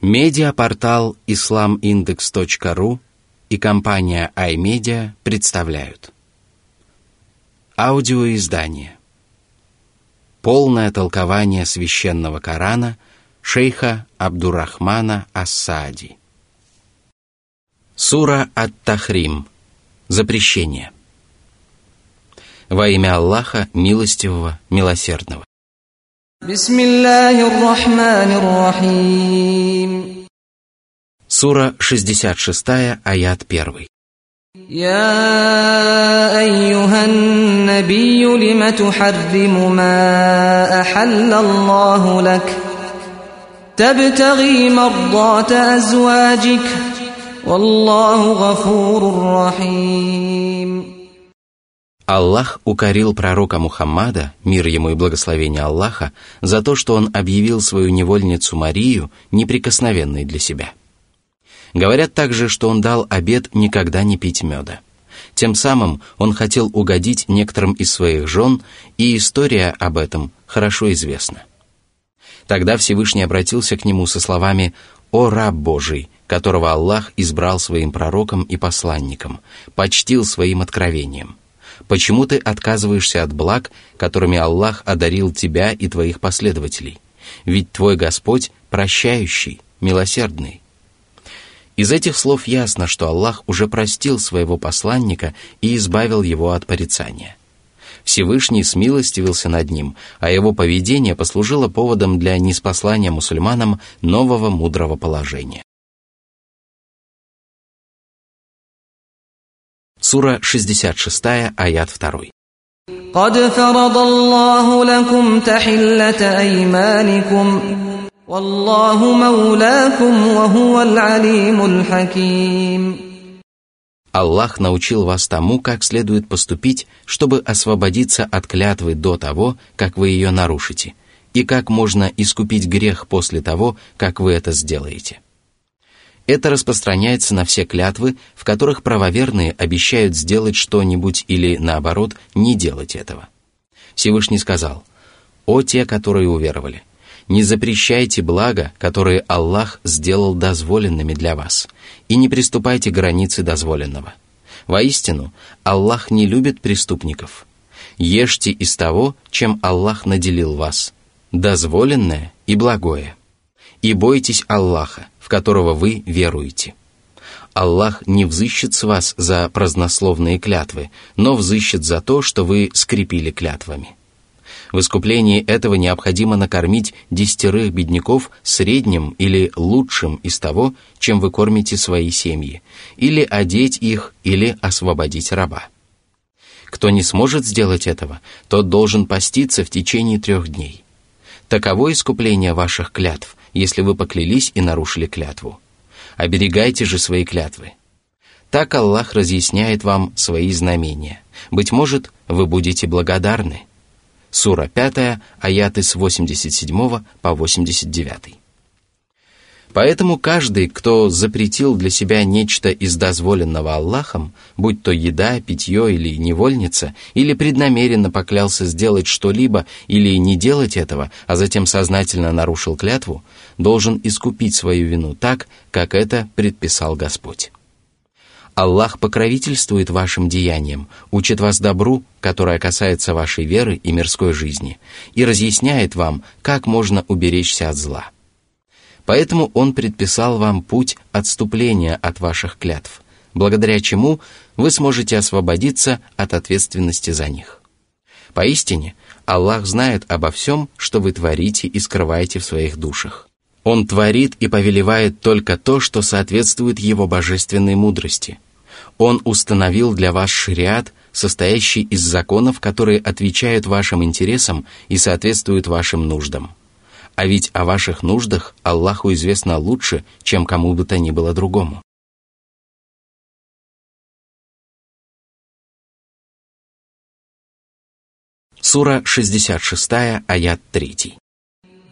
Медиапортал islamindex.ru и компания iMedia представляют. Аудиоиздание. Полное толкование священного Корана шейха Абдурахмана Ассади. Сура Ат-Тахрим. Запрещение. Во имя Аллаха, милостивого, милосердного. Сура 66, аят 1. يا أيها النبي لم تحرم ما أحل الله لك تبتغي مرضات أزواجك والله غفور رحيم Аллах укорил пророка Мухаммада, мир ему и благословение Аллаха, за то, что он объявил свою невольницу Марию неприкосновенной для себя. Говорят также, что он дал обет никогда не пить меда. Тем самым он хотел угодить некоторым из своих жен, и история об этом хорошо известна. Тогда Всевышний обратился к нему со словами «О раб Божий, которого Аллах избрал своим пророком и посланником, почтил своим откровением» Почему ты отказываешься от благ, которыми Аллах одарил тебя и твоих последователей? Ведь твой Господь прощающий, милосердный. Из этих слов ясно, что Аллах уже простил своего посланника и избавил его от порицания. Всевышний смилостивился над ним, а его поведение послужило поводом для неспослания мусульманам нового мудрого положения. Сура 66, аят 2. قد فرض الله لكم تحلة أيمانكم والله مولاكم وهو العليم الحكيم Аллах научил вас тому, как следует поступить, чтобы освободиться от клятвы до того, как вы ее нарушите, и как можно искупить грех после того, как вы это сделаете. Это распространяется на все клятвы, в которых правоверные обещают сделать что-нибудь или, наоборот, не делать этого. Всевышний сказал, «О те, которые уверовали, не запрещайте блага, которые Аллах сделал дозволенными для вас, и не приступайте границы дозволенного. Воистину, Аллах не любит преступников. Ешьте из того, чем Аллах наделил вас, дозволенное и благое. И бойтесь Аллаха, в которого вы веруете. Аллах не взыщет с вас за празднословные клятвы, но взыщет за то, что вы скрепили клятвами. В искуплении этого необходимо накормить десятерых бедняков средним или лучшим из того, чем вы кормите свои семьи, или одеть их, или освободить раба. Кто не сможет сделать этого, тот должен поститься в течение трех дней. Таково искупление ваших клятв, если вы поклялись и нарушили клятву. Оберегайте же свои клятвы. Так Аллах разъясняет вам свои знамения. Быть может, вы будете благодарны. Сура 5, аяты с 87 по 89. Поэтому каждый, кто запретил для себя нечто из дозволенного Аллахом, будь то еда, питье или невольница, или преднамеренно поклялся сделать что-либо или не делать этого, а затем сознательно нарушил клятву, должен искупить свою вину так, как это предписал Господь. Аллах покровительствует вашим деяниям, учит вас добру, которое касается вашей веры и мирской жизни, и разъясняет вам, как можно уберечься от зла – Поэтому Он предписал вам путь отступления от ваших клятв, благодаря чему вы сможете освободиться от ответственности за них. Поистине, Аллах знает обо всем, что вы творите и скрываете в своих душах. Он творит и повелевает только то, что соответствует Его божественной мудрости. Он установил для вас шариат, состоящий из законов, которые отвечают вашим интересам и соответствуют вашим нуждам. А ведь о ваших нуждах Аллаху известно лучше, чем кому бы то ни было другому. Сура 66, аят 3.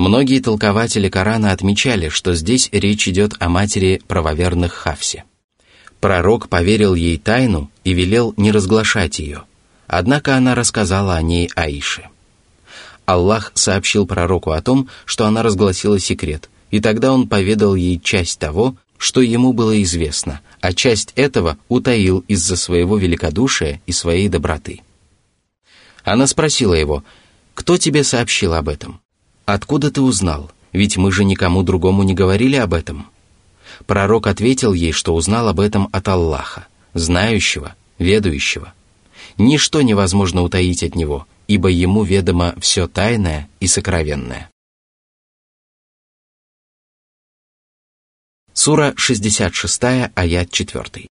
Многие толкователи Корана отмечали, что здесь речь идет о матери правоверных Хавсе. Пророк поверил ей тайну и велел не разглашать ее, однако она рассказала о ней Аише. Аллах сообщил пророку о том, что она разгласила секрет, и тогда он поведал ей часть того, что ему было известно, а часть этого утаил из-за своего великодушия и своей доброты. Она спросила его, «Кто тебе сообщил об этом? Откуда ты узнал? Ведь мы же никому другому не говорили об этом». Пророк ответил ей, что узнал об этом от Аллаха, знающего, ведающего. Ничто невозможно утаить от него, ибо ему ведомо все тайное и сокровенное. Сура 66, аят 4.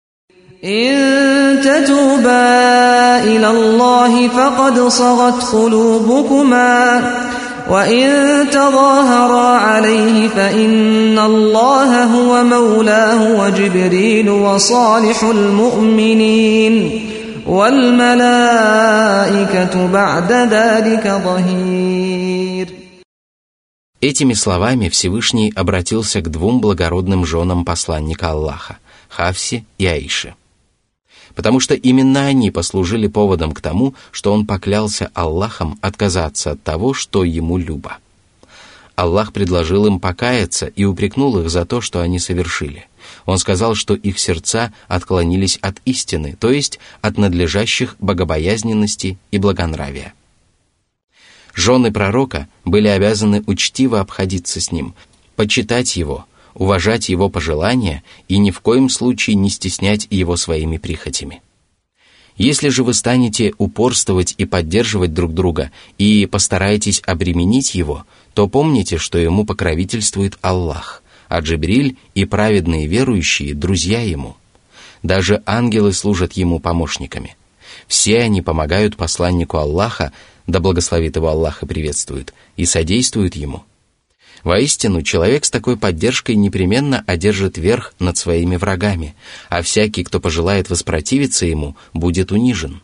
إن تتوبا إلى الله فقد صغت قلوبكما وإن تظاهرا عليه فإن الله هو مولاه وجبريل وصالح المؤمنين والملائكة بعد ذلك ظهير Этими словами Всевышний обратился к двум благородным женам посланника Аллаха, Хавси и Аише. Потому что именно они послужили поводом к тому, что он поклялся Аллахом отказаться от того, что ему любо. Аллах предложил им покаяться и упрекнул их за то, что они совершили. Он сказал, что их сердца отклонились от истины, то есть от надлежащих богобоязненности и благонравия. Жены пророка были обязаны учтиво обходиться с ним, почитать его, уважать его пожелания и ни в коем случае не стеснять его своими прихотями. Если же вы станете упорствовать и поддерживать друг друга и постараетесь обременить его, то помните, что ему покровительствует Аллах, а Джибриль и праведные верующие – друзья ему. Даже ангелы служат ему помощниками. Все они помогают посланнику Аллаха да благословит его Аллах и приветствует, и содействует ему. Воистину, человек с такой поддержкой непременно одержит верх над своими врагами, а всякий, кто пожелает воспротивиться ему, будет унижен.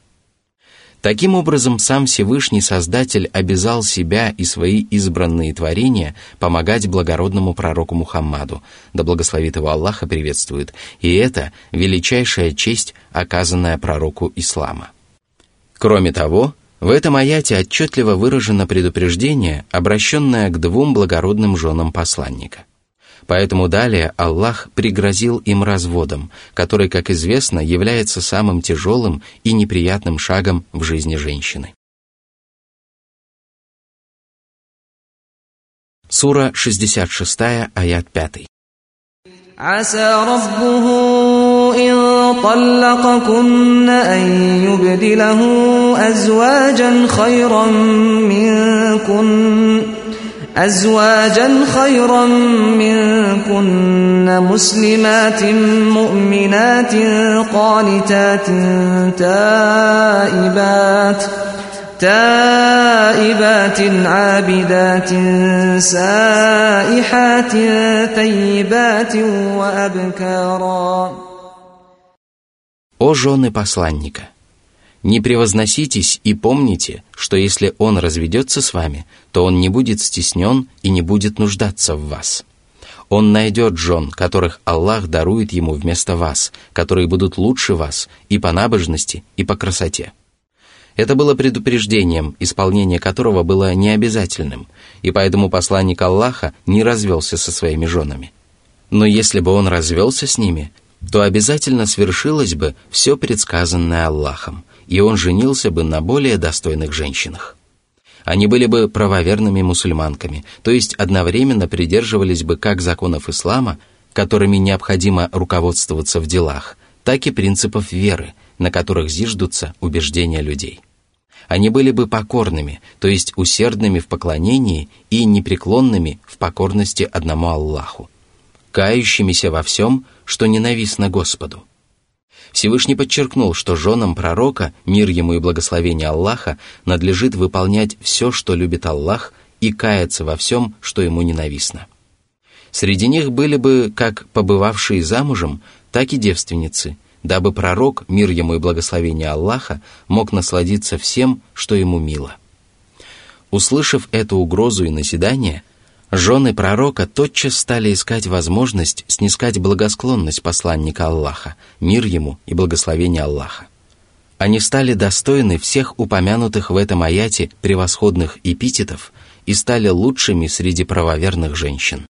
Таким образом, сам Всевышний Создатель обязал себя и свои избранные творения помогать благородному пророку Мухаммаду, да благословит его Аллах приветствует, и это величайшая честь, оказанная пророку Ислама. Кроме того, в этом аяте отчетливо выражено предупреждение, обращенное к двум благородным женам посланника. Поэтому далее Аллах пригрозил им разводом, который, как известно, является самым тяжелым и неприятным шагом в жизни женщины. Сура 66, аят 5. طلقكن أن يبدله أزواجا خيرا منكن أزواجا خيرا منكن مسلمات مؤمنات قانتات تائبات تائبات عابدات سائحات ثيبات وأبكارا «О жены посланника! Не превозноситесь и помните, что если он разведется с вами, то он не будет стеснен и не будет нуждаться в вас. Он найдет жен, которых Аллах дарует ему вместо вас, которые будут лучше вас и по набожности, и по красоте». Это было предупреждением, исполнение которого было необязательным, и поэтому посланник Аллаха не развелся со своими женами. Но если бы он развелся с ними, то обязательно свершилось бы все предсказанное Аллахом, и он женился бы на более достойных женщинах. Они были бы правоверными мусульманками, то есть одновременно придерживались бы как законов ислама, которыми необходимо руководствоваться в делах, так и принципов веры, на которых зиждутся убеждения людей. Они были бы покорными, то есть усердными в поклонении и непреклонными в покорности одному Аллаху, кающимися во всем, что ненавистно Господу. Всевышний подчеркнул, что женам пророка, мир ему и благословение Аллаха, надлежит выполнять все, что любит Аллах, и каяться во всем, что ему ненавистно. Среди них были бы как побывавшие замужем, так и девственницы, дабы пророк, мир ему и благословение Аллаха, мог насладиться всем, что ему мило. Услышав эту угрозу и наседание, жены пророка тотчас стали искать возможность снискать благосклонность посланника Аллаха, мир ему и благословение Аллаха. Они стали достойны всех упомянутых в этом аяте превосходных эпитетов и стали лучшими среди правоверных женщин.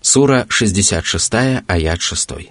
Сура 66, аят 6.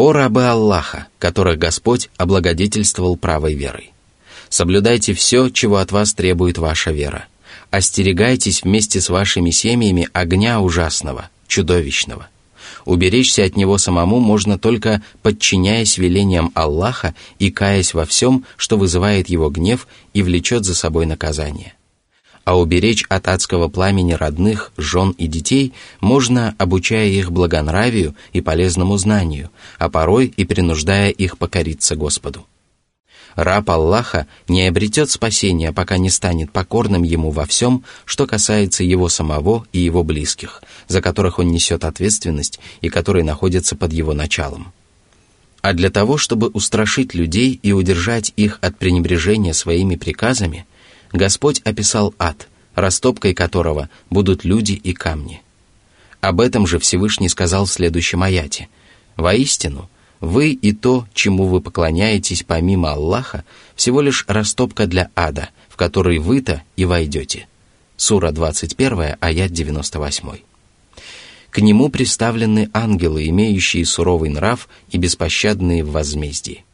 О рабы Аллаха, которых Господь облагодетельствовал правой верой. Соблюдайте все, чего от вас требует ваша вера. Остерегайтесь вместе с вашими семьями огня ужасного, чудовищного – Уберечься от него самому можно только подчиняясь велениям Аллаха и каясь во всем, что вызывает его гнев и влечет за собой наказание. А уберечь от адского пламени родных, жен и детей можно, обучая их благонравию и полезному знанию, а порой и принуждая их покориться Господу. Раб Аллаха не обретет спасения, пока не станет покорным ему во всем, что касается его самого и его близких, за которых он несет ответственность и которые находятся под его началом. А для того, чтобы устрашить людей и удержать их от пренебрежения своими приказами, Господь описал ад, растопкой которого будут люди и камни. Об этом же Всевышний сказал в следующем аяте. «Воистину, вы и то, чему вы поклоняетесь помимо Аллаха, всего лишь растопка для ада, в который вы-то и войдете. Сура 21, аят 98. К нему представлены ангелы, имеющие суровый нрав и беспощадные в возмездии.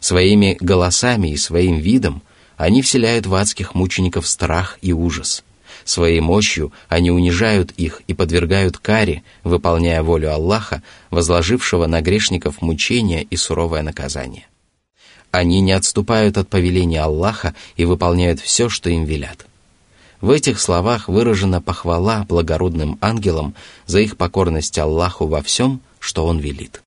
Своими голосами и своим видом они вселяют в адских мучеников страх и ужас – Своей мощью они унижают их и подвергают каре, выполняя волю Аллаха, возложившего на грешников мучения и суровое наказание. Они не отступают от повеления Аллаха и выполняют все, что им велят. В этих словах выражена похвала благородным ангелам за их покорность Аллаху во всем, что Он велит.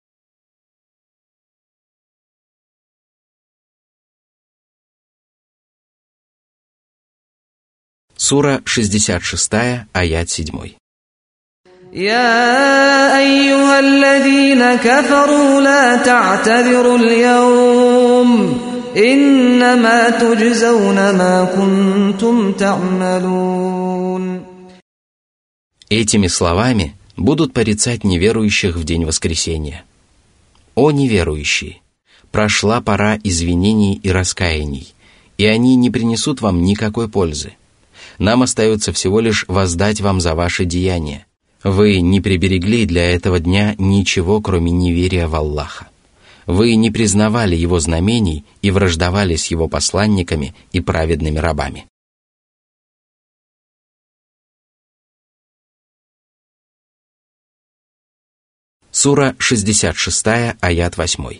Сура 66, аят 7. يا أيها الذين كفروا لا تعتذروا اليوم إنما تجزون ما كنتم تعملون Этими словами будут порицать неверующих в день воскресения. О неверующие! Прошла пора извинений и раскаяний, и они не принесут вам никакой пользы – нам остается всего лишь воздать вам за ваши деяния. Вы не приберегли для этого дня ничего, кроме неверия в Аллаха. Вы не признавали его знамений и враждовали с его посланниками и праведными рабами. Сура 66, аят 8.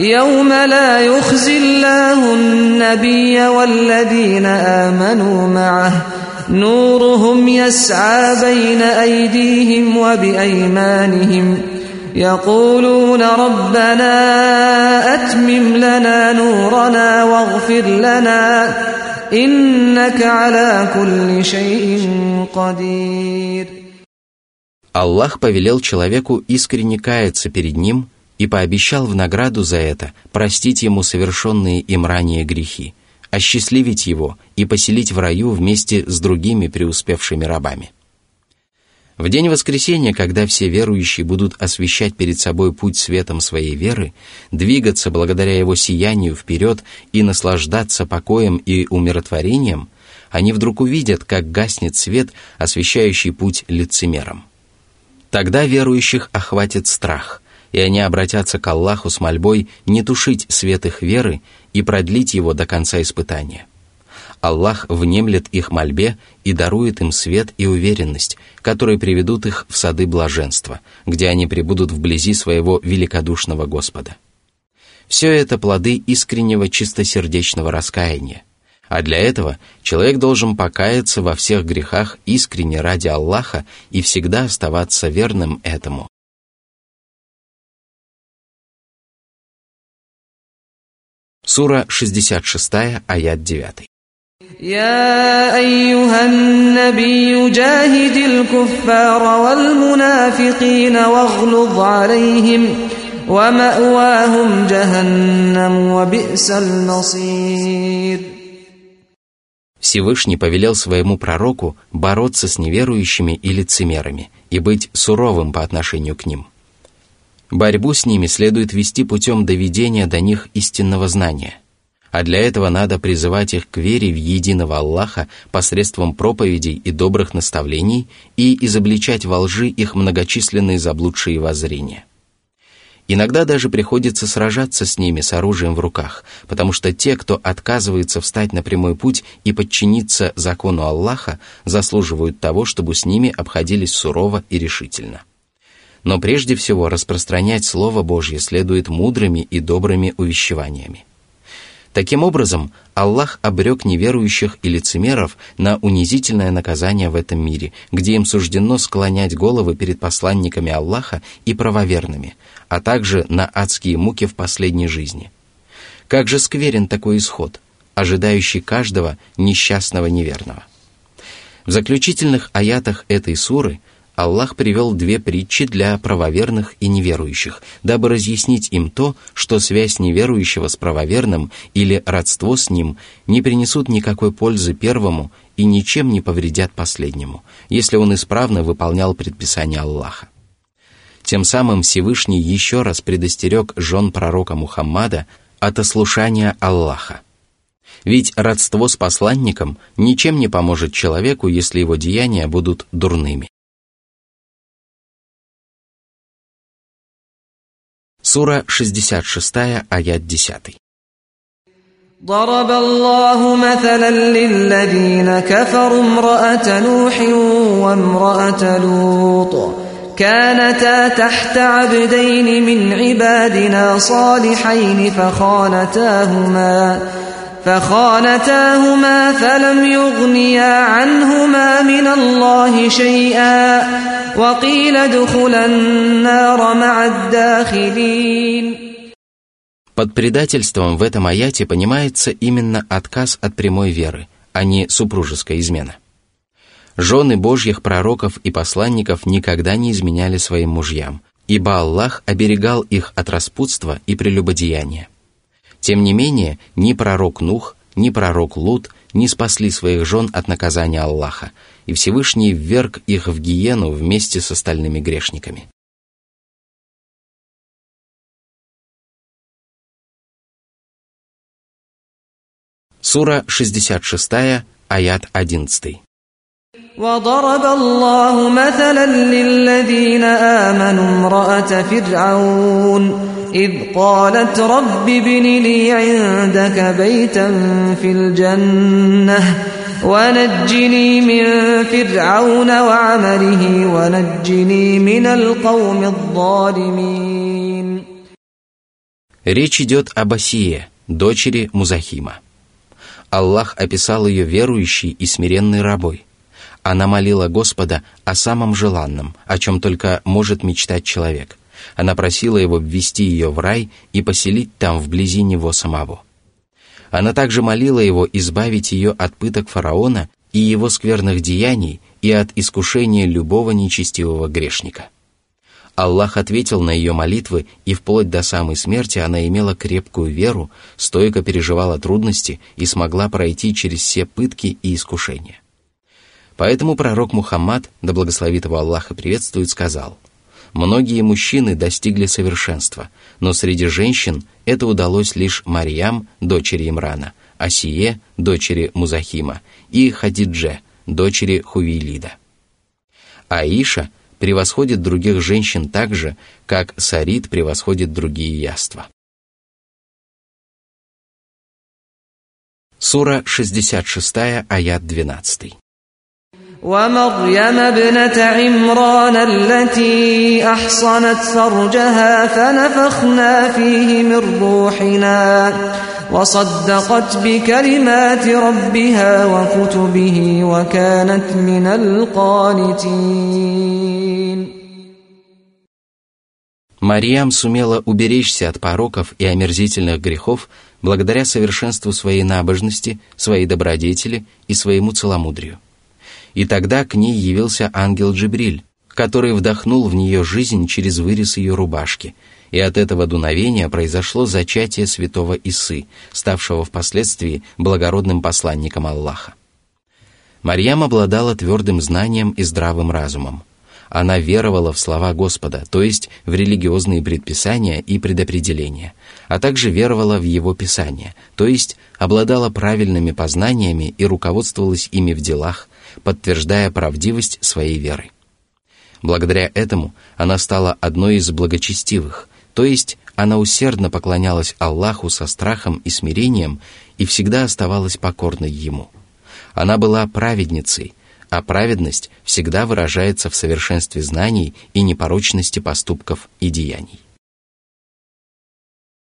يوم لا يخزي الله النبي والذين آمنوا معه نورهم يسعى بين أيديهم وبأيمانهم يقولون ربنا أتمم لنا نورنا واغفر لنا إنك على كل شيء قدير Аллах повелел человеку искренне каяться перед ним – и пообещал в награду за это простить ему совершенные им ранее грехи, осчастливить его и поселить в раю вместе с другими преуспевшими рабами. В день воскресения, когда все верующие будут освещать перед собой путь светом своей веры, двигаться благодаря его сиянию вперед и наслаждаться покоем и умиротворением, они вдруг увидят, как гаснет свет, освещающий путь лицемерам. Тогда верующих охватит страх, и они обратятся к Аллаху с мольбой не тушить свет их веры и продлить его до конца испытания. Аллах внемлет их мольбе и дарует им свет и уверенность, которые приведут их в сады блаженства, где они пребудут вблизи своего великодушного Господа. Все это плоды искреннего чистосердечного раскаяния. А для этого человек должен покаяться во всех грехах искренне ради Аллаха и всегда оставаться верным этому. Сура 66, аят 9. يا أيها النبي جاهد الكفار والمنافقين واغلظ عليهم ومأواهم جهنم وبئس المصير Всевышний повелел своему пророку бороться с неверующими и лицемерами и быть суровым по отношению к ним. Борьбу с ними следует вести путем доведения до них истинного знания – а для этого надо призывать их к вере в единого Аллаха посредством проповедей и добрых наставлений и изобличать во лжи их многочисленные заблудшие воззрения. Иногда даже приходится сражаться с ними с оружием в руках, потому что те, кто отказывается встать на прямой путь и подчиниться закону Аллаха, заслуживают того, чтобы с ними обходились сурово и решительно. Но прежде всего распространять Слово Божье следует мудрыми и добрыми увещеваниями. Таким образом, Аллах обрек неверующих и лицемеров на унизительное наказание в этом мире, где им суждено склонять головы перед посланниками Аллаха и правоверными, а также на адские муки в последней жизни. Как же скверен такой исход, ожидающий каждого несчастного неверного. В заключительных аятах этой суры – Аллах привел две притчи для правоверных и неверующих, дабы разъяснить им то, что связь неверующего с правоверным или родство с ним не принесут никакой пользы первому и ничем не повредят последнему, если он исправно выполнял предписания Аллаха. Тем самым Всевышний еще раз предостерег жен пророка Мухаммада от ослушания Аллаха. Ведь родство с посланником ничем не поможет человеку, если его деяния будут дурными. Сура 66, аят 10. ضرب الله مثلا للذين كفروا امرأة نوح وامرأة لوط كانتا تحت عبدين من عبادنا صالحين فخانتاهما فخانتاهما فلم يغنيا عنهما من الله شيئا وقيل ادخلا النار مع الداخلين Под предательством в этом аяте понимается именно отказ от прямой веры, а не супружеская измена. Жены Божьих пророков и посланников никогда не изменяли своим мужьям, ибо Аллах оберегал их от распутства и прелюбодеяния. Тем не менее, ни пророк Нух, ни пророк Лут не спасли своих жен от наказания Аллаха, и Всевышний вверг их в гиену вместе с остальными грешниками. Сура 66, аят 11. وضرب الله مثلا للذين آمنوا امرأة فرعون إذ قالت رب ابن لي عندك بيتا في الجنة ونجني من فرعون وعمله ونجني من القوم الظالمين Речь идет об Асие, дочери Музахима. Аллах описал ее верующей и смиренной рабой – она молила Господа о самом желанном, о чем только может мечтать человек. Она просила его ввести ее в рай и поселить там вблизи него самого. Она также молила его избавить ее от пыток фараона и его скверных деяний и от искушения любого нечестивого грешника. Аллах ответил на ее молитвы, и вплоть до самой смерти она имела крепкую веру, стойко переживала трудности и смогла пройти через все пытки и искушения. Поэтому пророк Мухаммад, да благословит его Аллах приветствует, сказал, «Многие мужчины достигли совершенства, но среди женщин это удалось лишь Марьям, дочери Имрана, Асие, дочери Музахима, и Хадидже, дочери Хувейлида. Аиша превосходит других женщин так же, как Сарид превосходит другие яства. Сура 66, аят 12. ومريم ابنة عمران التي أحصنت فرجها فنفخنا فيه من روحنا وصدقت بكلمات ربها وكتبه وكانت من القانتين Мариам сумела уберечься от пороков и омерзительных грехов благодаря совершенству своей набожности, своей добродетели и своему целомудрию. И тогда к ней явился ангел Джибриль, который вдохнул в нее жизнь через вырез ее рубашки, и от этого дуновения произошло зачатие святого Исы, ставшего впоследствии благородным посланником Аллаха. Марьям обладала твердым знанием и здравым разумом. Она веровала в слова Господа, то есть в религиозные предписания и предопределения, а также веровала в Его Писание, то есть обладала правильными познаниями и руководствовалась ими в делах, подтверждая правдивость своей веры. Благодаря этому она стала одной из благочестивых, то есть она усердно поклонялась Аллаху со страхом и смирением и всегда оставалась покорной Ему. Она была праведницей, а праведность всегда выражается в совершенстве знаний и непорочности поступков и деяний.